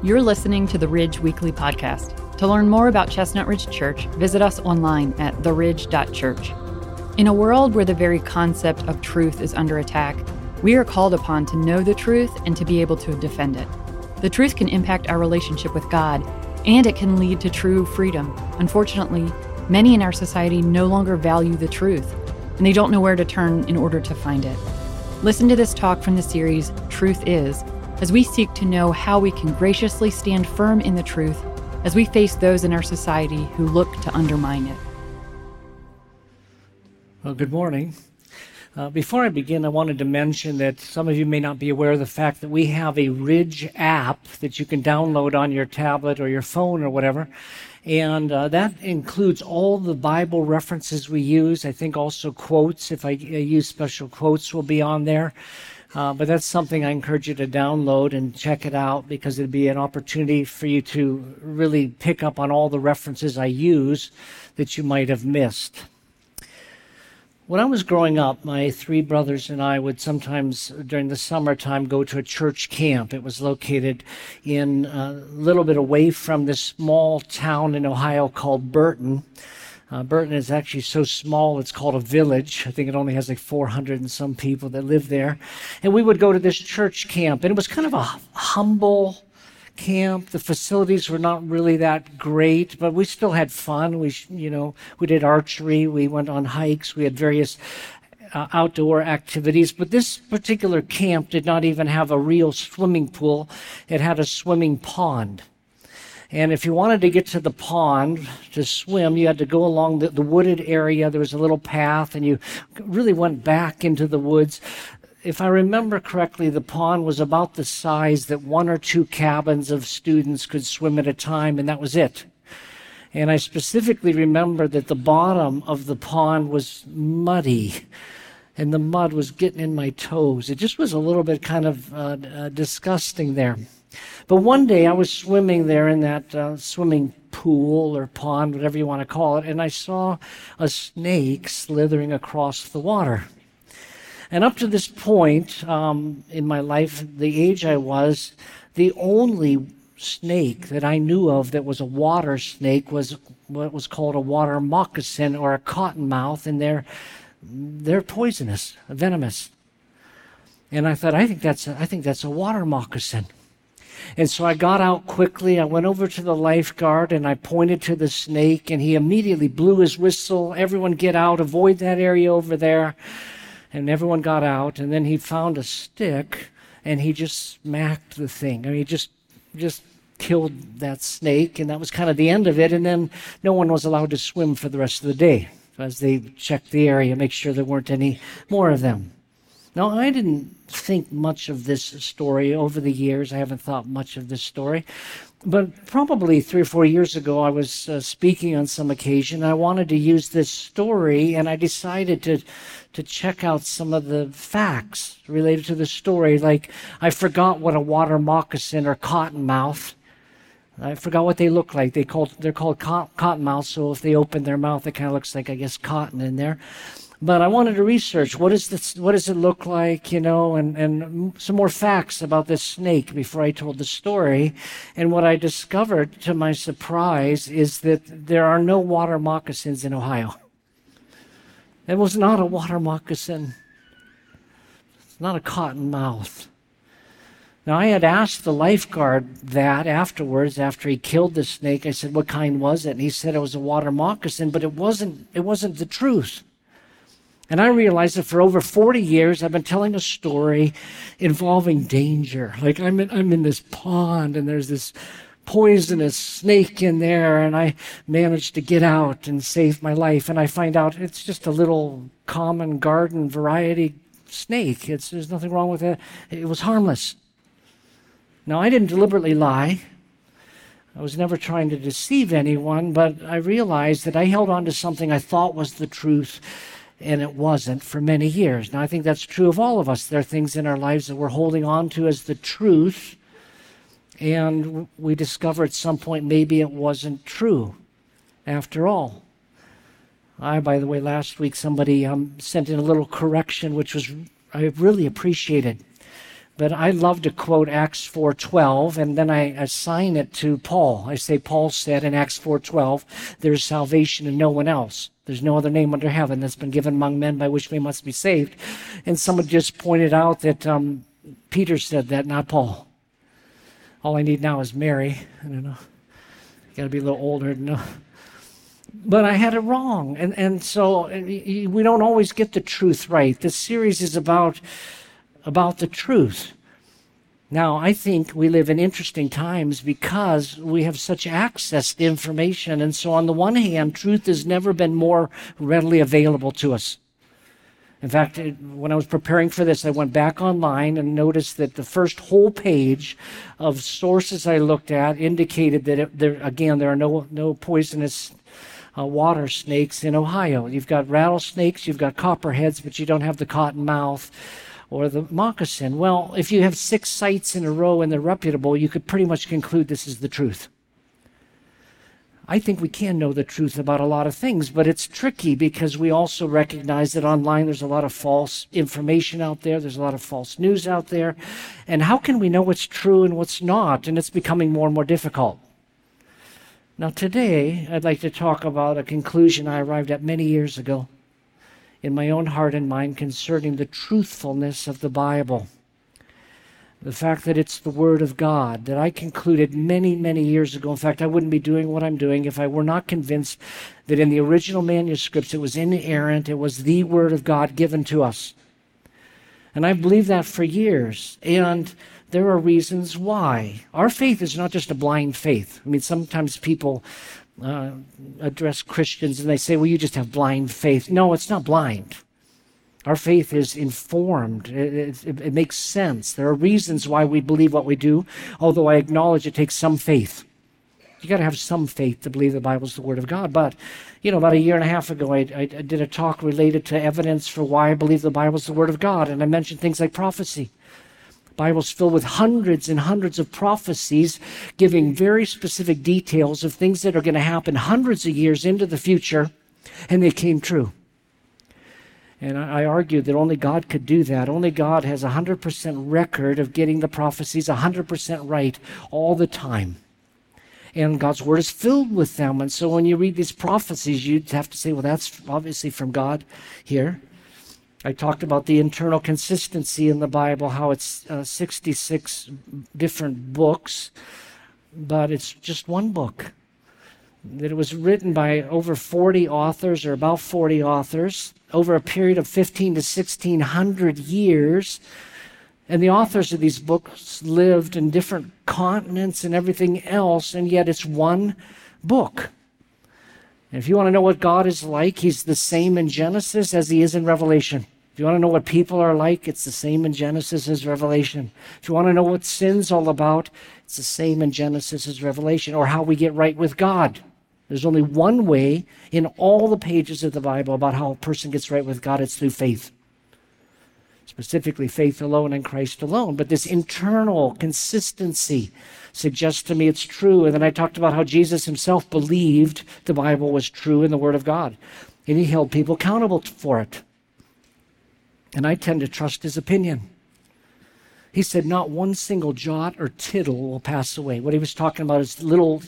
You're listening to the Ridge Weekly Podcast. To learn more about Chestnut Ridge Church, visit us online at theridge.church. In a world where the very concept of truth is under attack, we are called upon to know the truth and to be able to defend it. The truth can impact our relationship with God, and it can lead to true freedom. Unfortunately, many in our society no longer value the truth, and they don't know where to turn in order to find it. Listen to this talk from the series Truth Is, as we seek to know how we can graciously stand firm in the truth as we face those in our society who look to undermine it. Well, good morning. Uh, before I begin, I wanted to mention that some of you may not be aware of the fact that we have a Ridge app that you can download on your tablet or your phone or whatever. And uh, that includes all the Bible references we use. I think also quotes, if I use special quotes, will be on there. Uh, but that's something I encourage you to download and check it out because it'd be an opportunity for you to really pick up on all the references I use that you might have missed. When I was growing up, my three brothers and I would sometimes, during the summertime, go to a church camp. It was located in uh, a little bit away from this small town in Ohio called Burton. Uh, Burton is actually so small, it's called a village. I think it only has like 400 and some people that live there. And we would go to this church camp, and it was kind of a humble, camp. The facilities were not really that great, but we still had fun. We, you know, we did archery. We went on hikes. We had various uh, outdoor activities. But this particular camp did not even have a real swimming pool. It had a swimming pond. And if you wanted to get to the pond to swim, you had to go along the, the, wooded area. There was a little path, and you really went back into the woods if I remember correctly, the pond was about the size that one or two cabins of students could swim at a time, and that was it. And I specifically remember that the bottom of the pond was muddy, and the mud was getting in my toes. It just was a little bit kind of uh, uh, disgusting there. But one day I was swimming there in that uh, swimming pool or pond, whatever you want to call it, and I saw a snake slithering across the water. And up to this point um, in my life, the age I was, the only snake that I knew of that was a water snake was what was called a water moccasin or a cottonmouth, and they're they're poisonous, venomous. And I thought, I think that's a, I think that's a water moccasin. And so I got out quickly. I went over to the lifeguard and I pointed to the snake, and he immediately blew his whistle. Everyone get out, avoid that area over there and everyone got out, and then he found a stick and he just smacked the thing. I mean, he just just killed that snake, and that was kind of the end of it. And then no one was allowed to swim for the rest of the day as they checked the area, make sure there weren't any more of them. Now, I didn't think much of this story over the years. I haven't thought much of this story. But probably three or four years ago, I was uh, speaking on some occasion. I wanted to use this story, and I decided to to check out some of the facts related to the story. Like I forgot what a water moccasin or cottonmouth. I forgot what they look like. They called they're called cottonmouth. So if they open their mouth, it kind of looks like I guess cotton in there. But I wanted to research what is this, what does it look like, you know, and, and some more facts about this snake before I told the story. And what I discovered, to my surprise, is that there are no water moccasins in Ohio. It was not a water moccasin. It's not a cotton mouth. Now, I had asked the lifeguard that afterwards, after he killed the snake. I said, "What kind was it?" And he said it was a water moccasin, but it wasn't. It wasn't the truth. And I realized that for over 40 years, I've been telling a story involving danger. Like I'm in, I'm in this pond and there's this poisonous snake in there and I managed to get out and save my life. And I find out it's just a little common garden variety snake. It's, there's nothing wrong with it. It was harmless. Now, I didn't deliberately lie. I was never trying to deceive anyone, but I realized that I held on to something I thought was the truth and it wasn't for many years. Now, I think that's true of all of us. There are things in our lives that we're holding on to as the truth, and we discover at some point maybe it wasn't true after all. I, by the way, last week somebody um, sent in a little correction, which was I really appreciated. But I love to quote Acts 4:12 and then I assign it to Paul. I say Paul said in Acts 4:12, there's salvation in no one else. There's no other name under heaven that's been given among men by which we must be saved. And someone just pointed out that um, Peter said that, not Paul. All I need now is Mary. I don't know. Got to be a little older. But I had it wrong. And, and so we don't always get the truth right. This series is about about the truth. Now, I think we live in interesting times because we have such access to information. And so, on the one hand, truth has never been more readily available to us. In fact, when I was preparing for this, I went back online and noticed that the first whole page of sources I looked at indicated that, it, there, again, there are no, no poisonous uh, water snakes in Ohio. You've got rattlesnakes, you've got copperheads, but you don't have the cottonmouth or the moccasin. Well, if you have six sites in a row and they're reputable, you could pretty much conclude this is the truth. I think we can know the truth about a lot of things, but it's tricky because we also recognize that online there's a lot of false information out there, there's a lot of false news out there. And how can we know what's true and what's not? And it's becoming more and more difficult. Now, today, I'd like to talk about a conclusion I arrived at many years ago in my own heart and mind concerning the truthfulness of the Bible. The fact that it's the Word of God, that I concluded many, many years ago. In fact, I wouldn't be doing what I'm doing if I were not convinced that in the original manuscripts it was inerrant, it was the Word of God given to us. And I've believed that for years. And there are reasons why. Our faith is not just a blind faith. I mean, sometimes people uh, address Christians and they say, well, you just have blind faith. No, it's not blind. Our faith is informed. It, it, it, makes sense. There are reasons why we believe what we do, although I acknowledge it takes some faith. You got to have some faith to believe the Bible is the Word of God. But, you know, about a year and a half ago, I, I, I did a talk related to evidence for why I believe the Bible is the Word of God. And I mentioned things like prophecy. Bible's filled with hundreds and hundreds of prophecies giving very specific details of things that are going to happen hundreds of years into the future, and they came true. And I argue that only God could do that. Only God has a 100% record of getting the prophecies 100% right all the time. And God's word is filled with them. And so when you read these prophecies, you'd have to say, well, that's obviously from God here. I talked about the internal consistency in the Bible, how it's uh, 66 different books, but it's just one book. That it was written by over 40 authors, or about 40 authors, over a period of 15 to 1600 years. And the authors of these books lived in different continents and everything else, and yet it's one book. And if you want to know what God is like, He's the same in Genesis as He is in Revelation. If you want to know what people are like, it's the same in Genesis as Revelation. If you want to know what sin's all about, it's the same in Genesis as Revelation, or how we get right with God. There's only one way in all the pages of the Bible about how a person gets right with God it's through faith. Specifically, faith alone in Christ alone. But this internal consistency suggests to me it's true. And then I talked about how Jesus himself believed the Bible was true in the Word of God. And he held people accountable for it. And I tend to trust his opinion. He said, Not one single jot or tittle will pass away. What he was talking about is little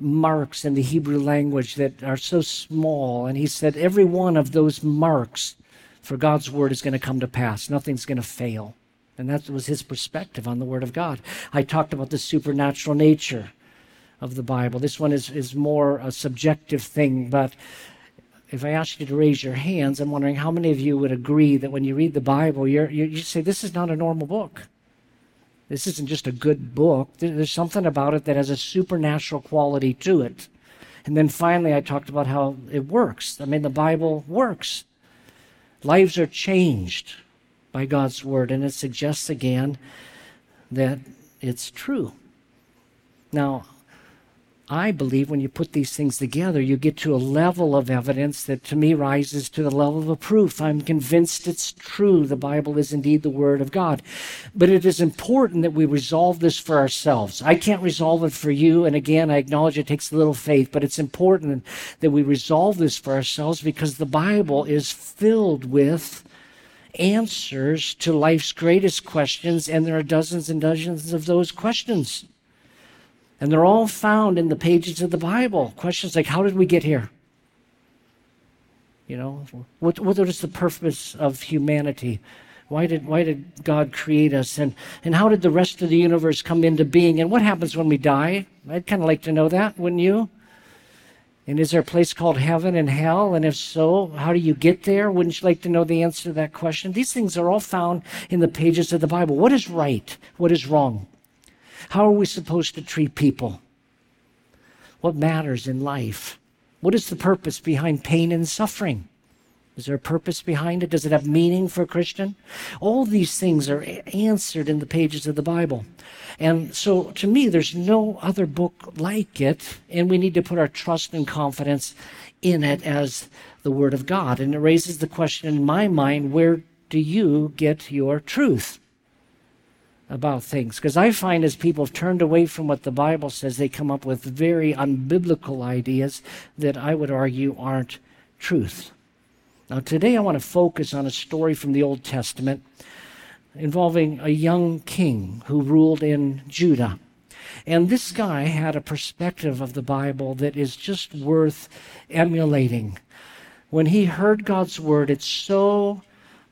marks in the Hebrew language that are so small. And he said, Every one of those marks for God's word is going to come to pass. Nothing's going to fail. And that was his perspective on the Word of God. I talked about the supernatural nature of the Bible. This one is, is more a subjective thing, but if I asked you to raise your hands, I'm wondering how many of you would agree that when you read the Bible, you you say, This is not a normal book. This isn't just a good book. There's something about it that has a supernatural quality to it. And then finally, I talked about how it works. I mean, the Bible works. Lives are changed by God's word, and it suggests again that it's true. Now, I believe when you put these things together, you get to a level of evidence that to me rises to the level of a proof. I'm convinced it's true. The Bible is indeed the Word of God. But it is important that we resolve this for ourselves. I can't resolve it for you. And again, I acknowledge it takes a little faith, but it's important that we resolve this for ourselves because the Bible is filled with answers to life's greatest questions, and there are dozens and dozens of those questions. And they're all found in the pages of the Bible. Questions like, How did we get here? You know, what, what is the purpose of humanity? Why did, why did God create us? And, and how did the rest of the universe come into being? And what happens when we die? I'd kind of like to know that, wouldn't you? And is there a place called heaven and hell? And if so, how do you get there? Wouldn't you like to know the answer to that question? These things are all found in the pages of the Bible. What is right? What is wrong? How are we supposed to treat people? What matters in life? What is the purpose behind pain and suffering? Is there a purpose behind it? Does it have meaning for a Christian? All these things are answered in the pages of the Bible. And so to me, there's no other book like it, and we need to put our trust and confidence in it as the Word of God. And it raises the question in my mind where do you get your truth? about things. Because I find as people have turned away from what the Bible says, they come up with very unbiblical ideas that I would argue aren't truth. Now, today I want to focus on a story from the Old Testament involving a young king who ruled in Judah. And this guy had a perspective of the Bible that is just worth emulating. When he heard God's word, it so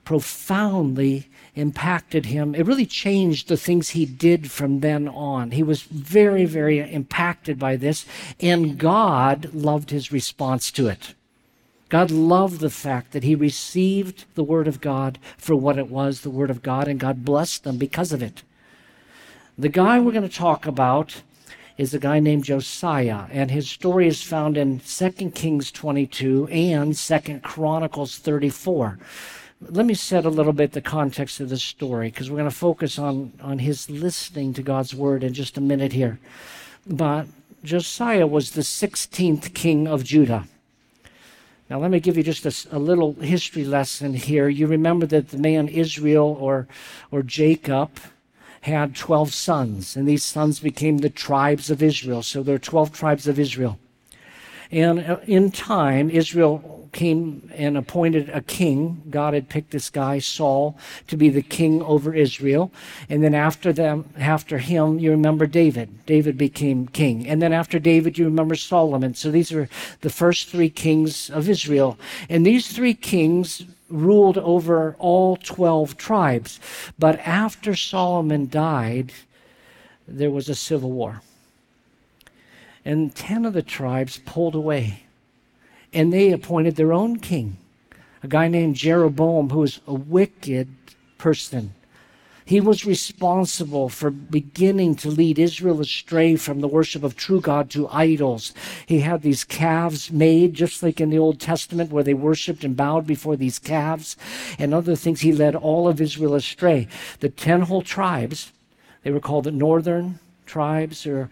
profoundly impacted him. It really changed the things he did from then on. He was very, very impacted by this, and God loved his response to it. God loved the fact that he received the Word of God for what it was, the Word of God, and God blessed them because of it. The guy we're going to talk about is a guy named Josiah, and his story is found in 2 Kings 22 and 2 Chronicles 34. Let me set a little bit the context of this story because we're going to focus on, on his listening to God's word in just a minute here. But Josiah was the 16th king of Judah. Now, let me give you just a, a, little history lesson here. You remember that the man Israel or, or Jacob had 12 sons, and these sons became the tribes of Israel. So there are 12 tribes of Israel. And uh, in time, Israel came and appointed a king. God had picked this guy, Saul, to be the king over Israel. And then after them, after him, you remember David. David became king. And then after David, you remember Solomon. So these are the first three kings of Israel. And these three kings ruled over all 12 tribes. But after Solomon died, there was a civil war. And 10 of the tribes pulled away and they appointed their own king, a guy named Jeroboam, who was a wicked person. He was responsible for beginning to lead Israel astray from the worship of true God to idols. He had these calves made, just like in the Old Testament, where they worshiped and bowed before these calves and other things. He led all of Israel astray. The ten whole tribes, they were called the northern tribes, or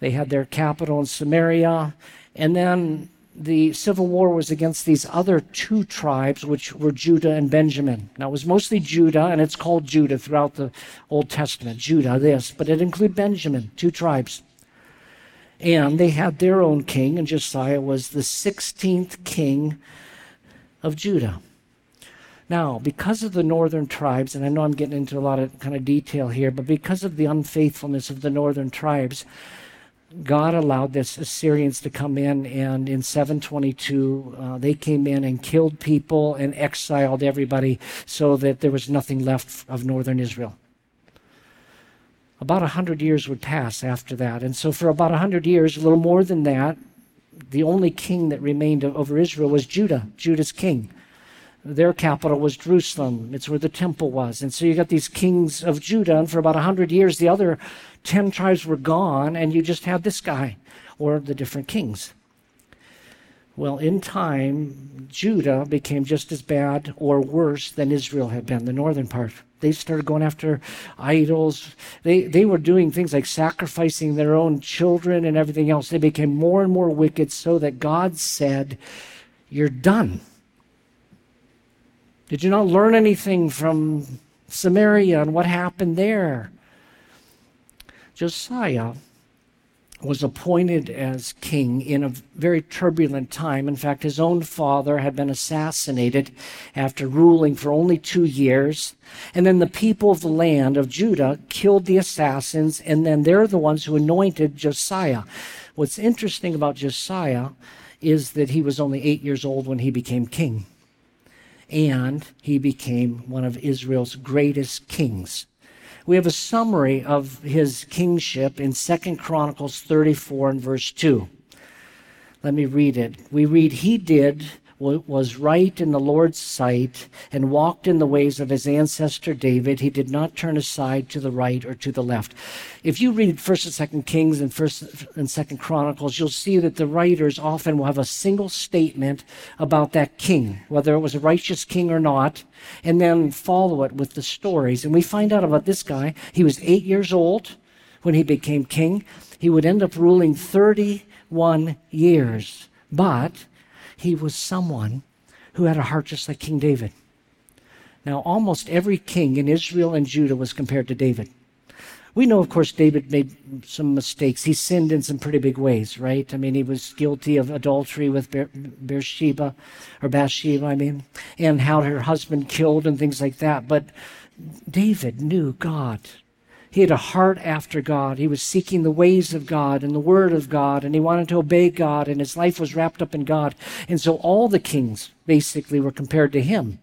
they had their capital in Samaria. And then the civil war was against these other two tribes, which were Judah and Benjamin. Now, it was mostly Judah, and it's called Judah throughout the Old Testament. Judah, this, but it included Benjamin, two tribes. And they had their own king, and Josiah was the 16th king of Judah. Now, because of the northern tribes, and I know I'm getting into a lot of kind of detail here, but because of the unfaithfulness of the northern tribes, God allowed this Assyrians to come in, and in 722, uh, they came in and killed people and exiled everybody so that there was nothing left of northern Israel. About a hundred years would pass after that. And so, for about a hundred years, a little more than that, the only king that remained over Israel was Judah, Judah's king. Their capital was Jerusalem. It's where the temple was. And so you got these kings of Judah, and for about a hundred years, the other 10 tribes were gone, and you just had this guy or the different kings. Well, in time, Judah became just as bad or worse than Israel had been, the northern part. They started going after idols. They, they were doing things like sacrificing their own children and everything else. They became more and more wicked so that God said, You're done. Did you not learn anything from Samaria and what happened there? Josiah was appointed as king in a very turbulent time. In fact, his own father had been assassinated after ruling for only two years. And then the people of the land of Judah killed the assassins, and then they're the ones who anointed Josiah. What's interesting about Josiah is that he was only eight years old when he became king. And he became one of Israel's greatest kings we have a summary of his kingship in Second Chronicles 34 and verse 2. Let me read it. We read, He did was right in the Lord's sight and walked in the ways of his ancestor David. He did not turn aside to the right or to the left. If you read First and Second Kings and First and Second Chronicles, you'll see that the writers often will have a single statement about that king, whether it was a righteous king or not, and then follow it with the stories. And we find out about this guy. He was eight years old when he became king. He would end up ruling 31 years. But he was someone who had a heart just like King David. Now, almost every king in Israel and Judah was compared to David. We know, of course, David made some mistakes. He sinned in some pretty big ways, right? I mean, he was guilty of adultery with Beersheba, or Bathsheba, I mean, and how her husband killed and things like that. But David knew God. He had a heart after God. He was seeking the ways of God and the Word of God, and he wanted to obey God, and his life was wrapped up in God. And so all the kings basically were compared to him.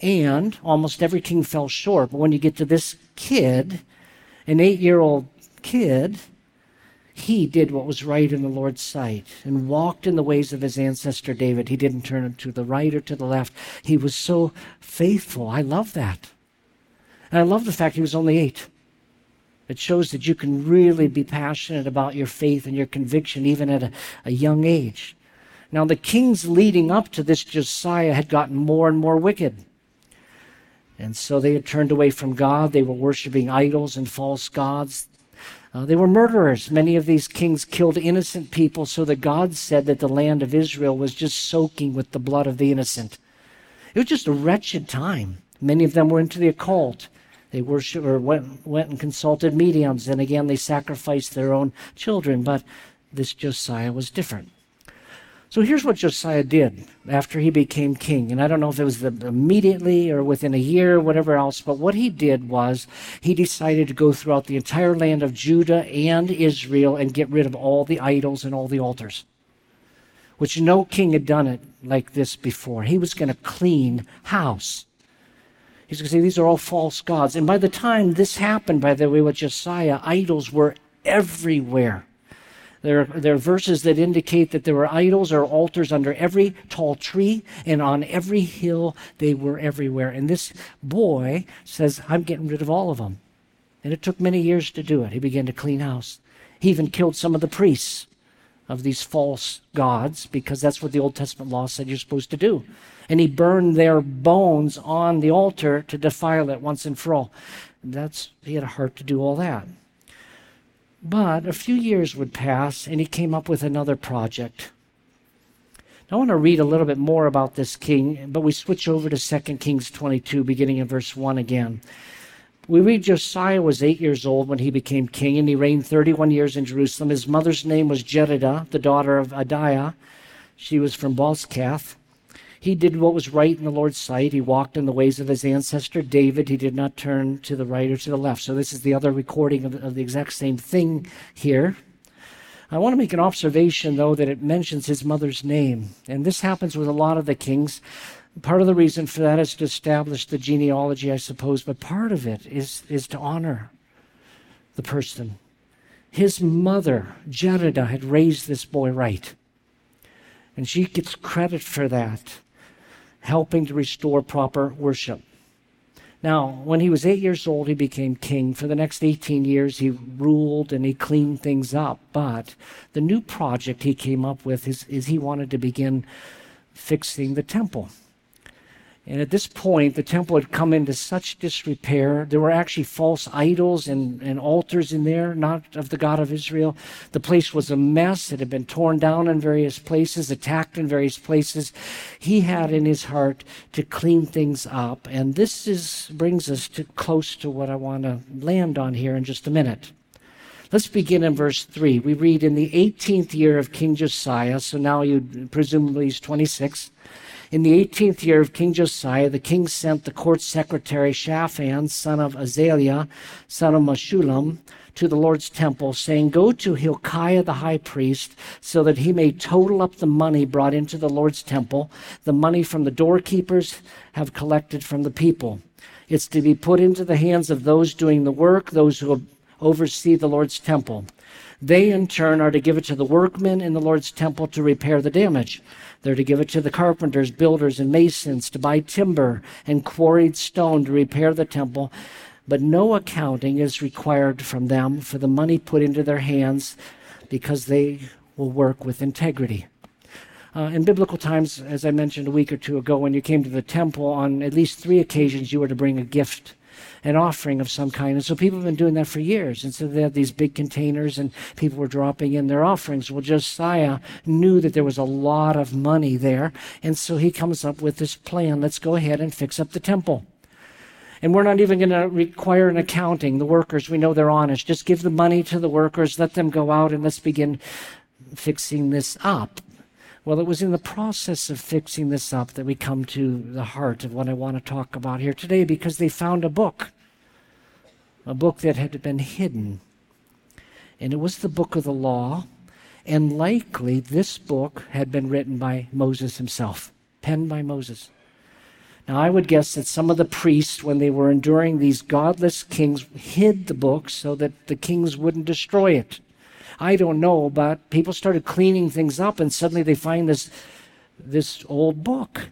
And almost every king fell short. But when you get to this kid, an eight year old kid, he did what was right in the Lord's sight and walked in the ways of his ancestor David. He didn't turn to the right or to the left. He was so faithful. I love that. And I love the fact he was only eight. It shows that you can really be passionate about your faith and your conviction even at a, a young age. Now, the kings leading up to this Josiah had gotten more and more wicked. And so they had turned away from God. They were worshiping idols and false gods. Uh, they were murderers. Many of these kings killed innocent people, so that God said that the land of Israel was just soaking with the blood of the innocent. It was just a wretched time. Many of them were into the occult. They worship or went, went and consulted mediums, and again they sacrificed their own children. But this Josiah was different. So here's what Josiah did after he became king. And I don't know if it was immediately or within a year whatever else, but what he did was he decided to go throughout the entire land of Judah and Israel and get rid of all the idols and all the altars, which no king had done it like this before. He was going to clean house. He's going to say these are all false gods. And by the time this happened, by the way, with Josiah, idols were everywhere. There, there are verses that indicate that there were idols or altars under every tall tree and on every hill. They were everywhere. And this boy says, I'm getting rid of all of them. And it took many years to do it. He began to clean house. He even killed some of the priests of these false gods because that's what the Old Testament law said you're supposed to do and he burned their bones on the altar to defile it once and for all. That's he had a heart to do all that. But a few years would pass, and he came up with another project. Now, I want to read a little bit more about this king, but we switch over to 2 Kings 22, beginning in verse 1 again. We read Josiah was eight years old when he became king, and he reigned 31 years in Jerusalem. His mother's name was Jedidah, the daughter of Adaiah. She was from Bozkath. He did what was right in the Lord's sight. He walked in the ways of his ancestor David. He did not turn to the right or to the left. So, this is the other recording of, of the exact same thing here. I want to make an observation, though, that it mentions his mother's name. And this happens with a lot of the kings. Part of the reason for that is to establish the genealogy, I suppose, but part of it is, is to honor the person. His mother, Jedidah, had raised this boy right. And she gets credit for that helping to restore proper worship. Now, when he was eight years old, he became king. For the next 18 years, he ruled and he cleaned things up. But the new project he came up with is, is he wanted to begin fixing the temple. And at this point, the temple had come into such disrepair. There were actually false idols and, and altars in there, not of the God of Israel. The place was a mess. It had been torn down in various places, attacked in various places. He had in his heart to clean things up. And this is, brings us to close to what I want to land on here in just a minute. Let's begin in verse 3. We read in the 18th year of King Josiah, so now you presumably he's 26. In the 18th year of King Josiah, the king sent the court secretary Shaphan, son of Azaliah, son of Meshullam, to the Lord's temple, saying, Go to Hilkiah the high priest, so that he may total up the money brought into the Lord's temple, the money from the doorkeepers have collected from the people. It's to be put into the hands of those doing the work, those who oversee the Lord's temple. They, in turn, are to give it to the workmen in the Lord's temple to repair the damage. They're to give it to the carpenters, builders, and masons to buy timber and quarried stone to repair the temple. But no accounting is required from them for the money put into their hands because they will work with integrity. Uh, in biblical times, as I mentioned a week or two ago, when you came to the temple, on at least three occasions you were to bring a gift an offering of some kind. And so people have been doing that for years. And so they had these big containers and people were dropping in their offerings. Well, Josiah knew that there was a lot of money there. And so he comes up with this plan. Let's go ahead and fix up the temple. And we're not even going to require an accounting. The workers, we know they're honest. Just give the money to the workers, let them go out, and let's begin fixing this up. Well, it was in the process of fixing this up that we come to the heart of what I want to talk about here today because they found a book, a book that had been hidden. And it was the book of the law. And likely this book had been written by Moses himself, penned by Moses. Now, I would guess that some of the priests, when they were enduring these godless kings, hid the book so that the kings wouldn't destroy it. I don't know, but people started cleaning things up, and suddenly they find this this old book,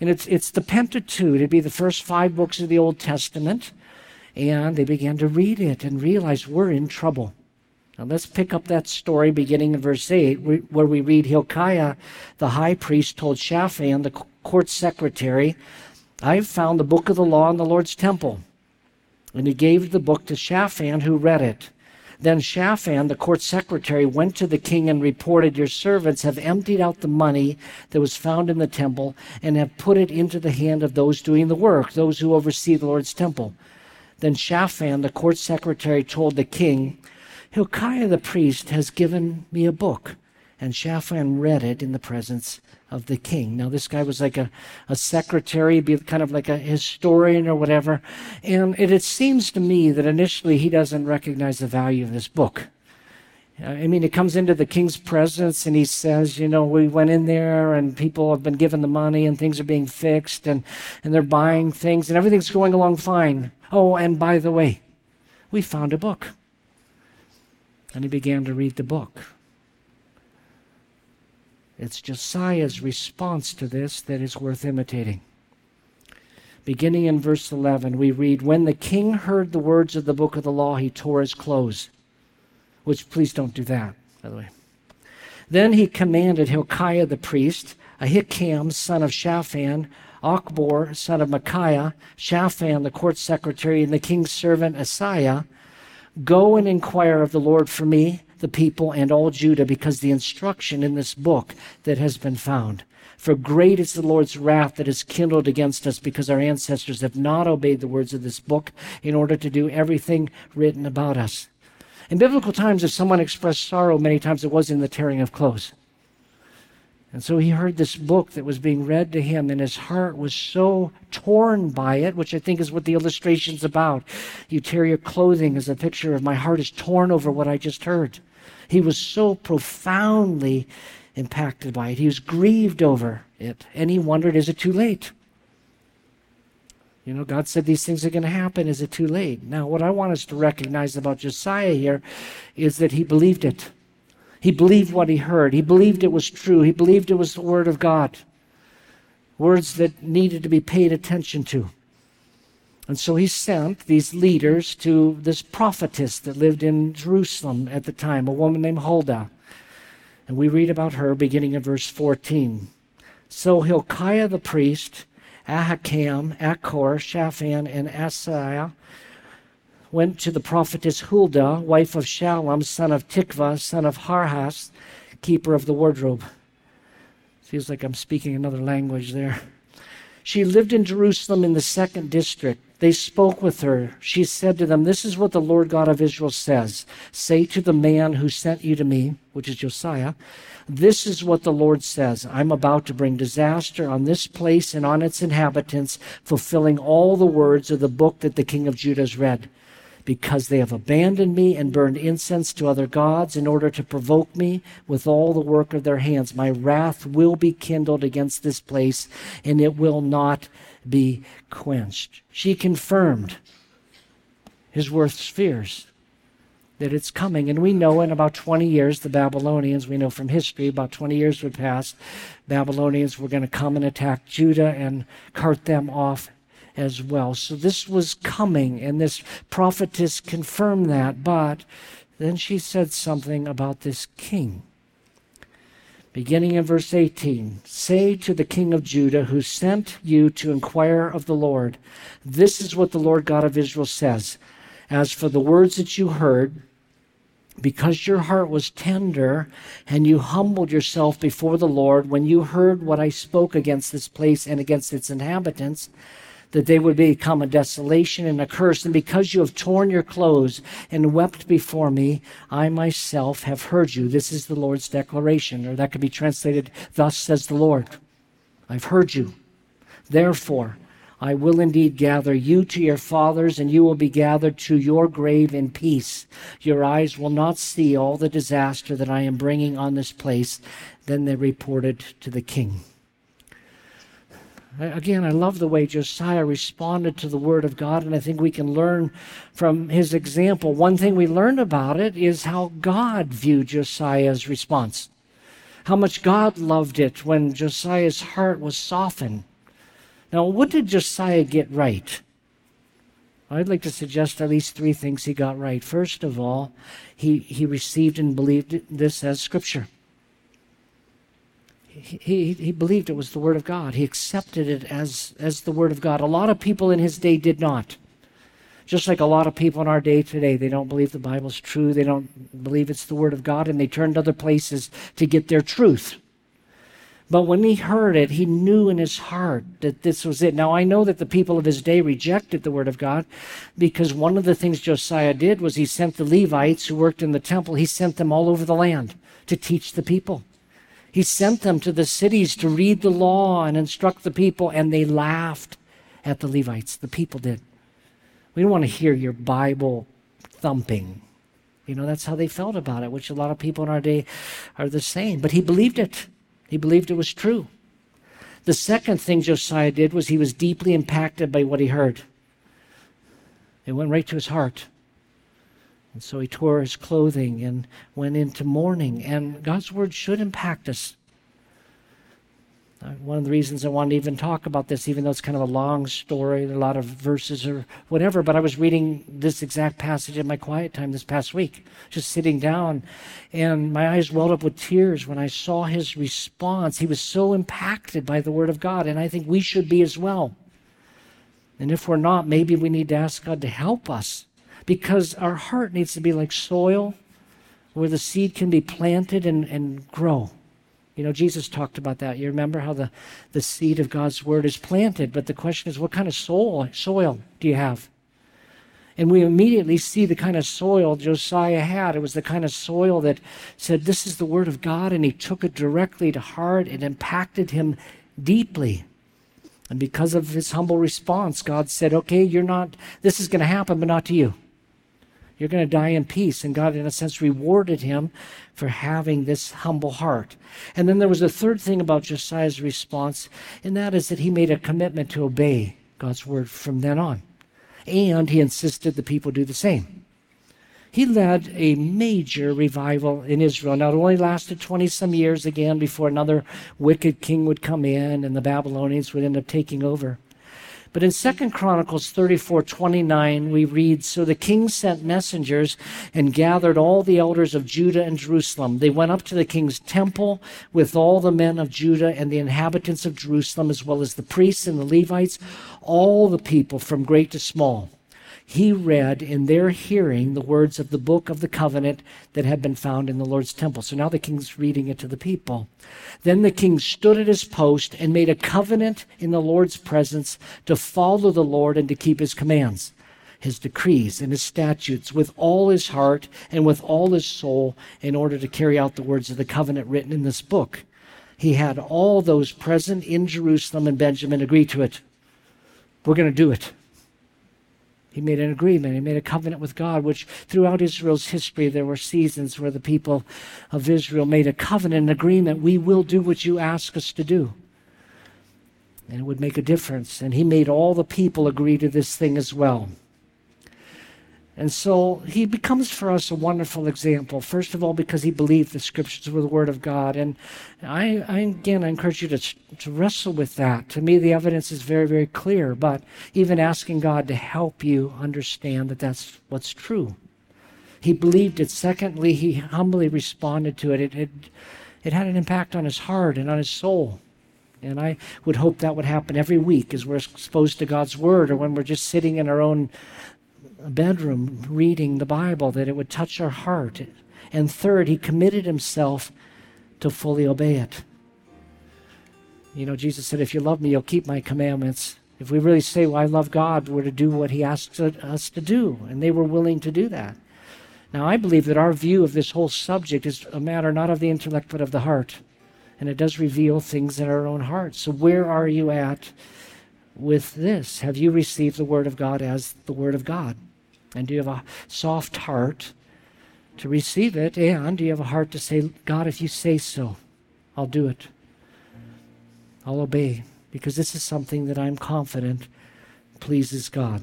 and it's it's the Pentateuch. It'd be the first five books of the Old Testament, and they began to read it and realize we're in trouble. Now let's pick up that story beginning in verse 8, where we read Hilkiah, the high priest, told Shaphan, the court secretary, I've found the book of the law in the Lord's temple. And he gave the book to Shaphan, who read it. Then Shaphan, the court secretary, went to the king and reported, Your servants have emptied out the money that was found in the temple and have put it into the hand of those doing the work, those who oversee the Lord's temple. Then Shaphan, the court secretary, told the king, Hilkiah the priest has given me a book. And Shaphan read it in the presence of the king. Now, this guy was like a, a secretary, be kind of like a historian or whatever. And it, it seems to me that initially he doesn't recognize the value of this book. Uh, I mean, it comes into the king's presence and he says, you know, we went in there and people have been given the money and things are being fixed and, and they're buying things and everything's going along fine. Oh, and by the way, we found a book. And he began to read the book. It's Josiah's response to this that is worth imitating. Beginning in verse 11, we read When the king heard the words of the book of the law, he tore his clothes. Which, please don't do that, by the way. Then he commanded Hilkiah the priest, Ahikam, son of Shaphan, Achbor, son of Micaiah, Shaphan, the court secretary, and the king's servant Asaiah, Go and inquire of the Lord for me the people and all Judah because the instruction in this book that has been found. For great is the Lord's wrath that is kindled against us because our ancestors have not obeyed the words of this book in order to do everything written about us. In biblical times, if someone expressed sorrow, many times it was in the tearing of clothes. And so he heard this book that was being read to him, and his heart was so torn by it, which I think is what the illustration's about. You tear your clothing as a picture of my heart is torn over what I just heard. He was so profoundly impacted by it. He was grieved over it. And he wondered, is it too late? You know, God said these things are going to happen. Is it too late? Now, what I want us to recognize about Josiah here is that he believed it. He believed what he heard. He believed it was true. He believed it was the Word of God. Words that needed to be paid attention to. And so he sent these leaders to this prophetess that lived in Jerusalem at the time, a woman named Huldah. And we read about her beginning in verse 14. So Hilkiah the priest, Ahikam, Achbor, Shaphan, and Asaiah went to the prophetess Huldah, wife of Shallum, son of Tikvah, son of Harhas, keeper of the wardrobe. Feels like I'm speaking another language there. She lived in Jerusalem in the second district they spoke with her. She said to them, This is what the Lord God of Israel says Say to the man who sent you to me, which is Josiah, this is what the Lord says I'm about to bring disaster on this place and on its inhabitants, fulfilling all the words of the book that the king of Judah has read. Because they have abandoned me and burned incense to other gods in order to provoke me with all the work of their hands, my wrath will be kindled against this place, and it will not be quenched. She confirmed his worst fears that it's coming. And we know in about 20 years, the Babylonians, we know from history, about 20 years would pass, Babylonians were going to come and attack Judah and cart them off as well. So this was coming, and this prophetess confirmed that. But then she said something about this king. Beginning in verse 18, say to the king of Judah who sent you to inquire of the Lord, this is what the Lord God of Israel says. As for the words that you heard, because your heart was tender and you humbled yourself before the Lord when you heard what I spoke against this place and against its inhabitants, that they would become a desolation and a curse. And because you have torn your clothes and wept before me, I myself have heard you. This is the Lord's declaration, or that could be translated, Thus says the Lord. I've heard you. Therefore, I will indeed gather you to your fathers, and you will be gathered to your grave in peace. Your eyes will not see all the disaster that I am bringing on this place. Then they reported to the king. Again, I love the way Josiah responded to the word of God, and I think we can learn from his example. One thing we learned about it is how God viewed Josiah's response, how much God loved it when Josiah's heart was softened. Now, what did Josiah get right? I'd like to suggest at least three things he got right. First of all, he, he received and believed this as Scripture he, he believed it was the Word of God. He accepted it as, as the Word of God. A lot of people in his day did not. Just like a lot of people in our day today, they don't believe the Bible's true. They don't believe it's the Word of God, and they turn to other places to get their truth. But when he heard it, he knew in his heart that this was it. Now, I know that the people of his day rejected the word of God because one of the things Josiah did was he sent the Levites who worked in the temple, he sent them all over the land to teach the people. He sent them to the cities to read the law and instruct the people, and they laughed at the Levites. The people did. We don't want to hear your Bible thumping. You know, that's how they felt about it, which a lot of people in our day are the same. But he believed it, he believed it was true. The second thing Josiah did was he was deeply impacted by what he heard. It went right to his heart. And so he tore his clothing and went into mourning. And God's word should impact us. Uh, one of the reasons I wanted to even talk about this, even though it's kind of a long story, a lot of verses or whatever, but I was reading this exact passage in my quiet time this past week, just sitting down, and my eyes welled up with tears when I saw his response. He was so impacted by the Word of God, and I think we should be as well. And if we're not, maybe we need to ask God to help us because our heart needs to be like soil where the seed can be planted and, and grow. You know, Jesus talked about that. You remember how the, the seed of God's word is planted, but the question is, what kind of soil, soil do you have? And we immediately see the kind of soil Josiah had. It was the kind of soil that said, This is the word of God, and he took it directly to heart. It impacted him deeply. And because of his humble response, God said, Okay, you're not, this is going to happen, but not to you. You're going to die in peace. And God, in a sense, rewarded him for having this humble heart. And then there was a third thing about Josiah's response, and that is that he made a commitment to obey God's word from then on. And he insisted the people do the same. He led a major revival in Israel. Now, it only lasted 20 some years again before another wicked king would come in and the Babylonians would end up taking over. But in Second Chronicles 34 29, we read So the king sent messengers and gathered all the elders of Judah and Jerusalem. They went up to the king's temple with all the men of Judah and the inhabitants of Jerusalem, as well as the priests and the Levites, all the people from great to small. He read in their hearing the words of the book of the covenant that had been found in the Lord's temple. So now the king's reading it to the people. Then the king stood at his post and made a covenant in the Lord's presence to follow the Lord and to keep his commands, his decrees, and his statutes with all his heart and with all his soul in order to carry out the words of the covenant written in this book. He had all those present in Jerusalem and Benjamin agree to it. We're going to do it. He made an agreement. He made a covenant with God, which throughout Israel's history, there were seasons where the people of Israel made a covenant, an agreement. We will do what you ask us to do. And it would make a difference. And he made all the people agree to this thing as well. And so he becomes for us a wonderful example. First of all, because he believed the scriptures were the word of God. And I, I again, I encourage you to, to wrestle with that. To me, the evidence is very, very clear. But even asking God to help you understand that that's what's true. He believed it. Secondly, he humbly responded to it. It, it, it had an impact on his heart and on his soul. And I would hope that would happen every week as we're exposed to God's Word or when we're just sitting in our own bedroom reading the Bible, that it would touch our heart. And third, he committed himself to fully obey it. You know, Jesus said, If you love me, you'll keep my commandments. If we really say, Well, I love God, we're to do what he asks us to do. And they were willing to do that. Now, I believe that our view of this whole subject is a matter not of the intellect, but of the heart. And it does reveal things in our own hearts. So, where are you at with this? Have you received the Word of God as the Word of God? And do you have a soft heart to receive it? And do you have a heart to say, God, if you say so, I'll do it. I'll obey. Because this is something that I'm confident pleases God.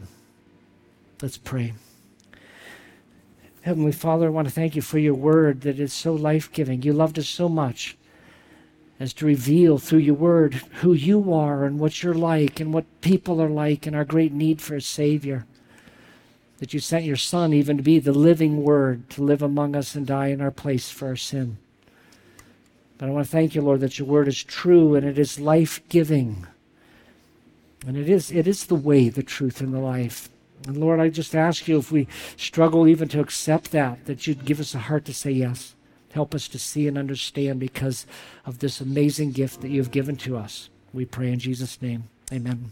Let's pray. Heavenly Father, I want to thank you for your word that is so life giving. You loved us so much as to reveal through your word who you are and what you're like and what people are like and our great need for a Savior that you sent your Son even to be the living Word to live among us and die in our place for our sin. But I want to thank you, Lord, that your Word is true and it is life giving. And it is, it is the way, the truth, and the life. And Lord, I just ask you if we struggle even to accept that, that you'd give us a heart to say yes. Help us to see and understand because of this amazing gift that you've given to us. We pray in Jesus' name. Amen.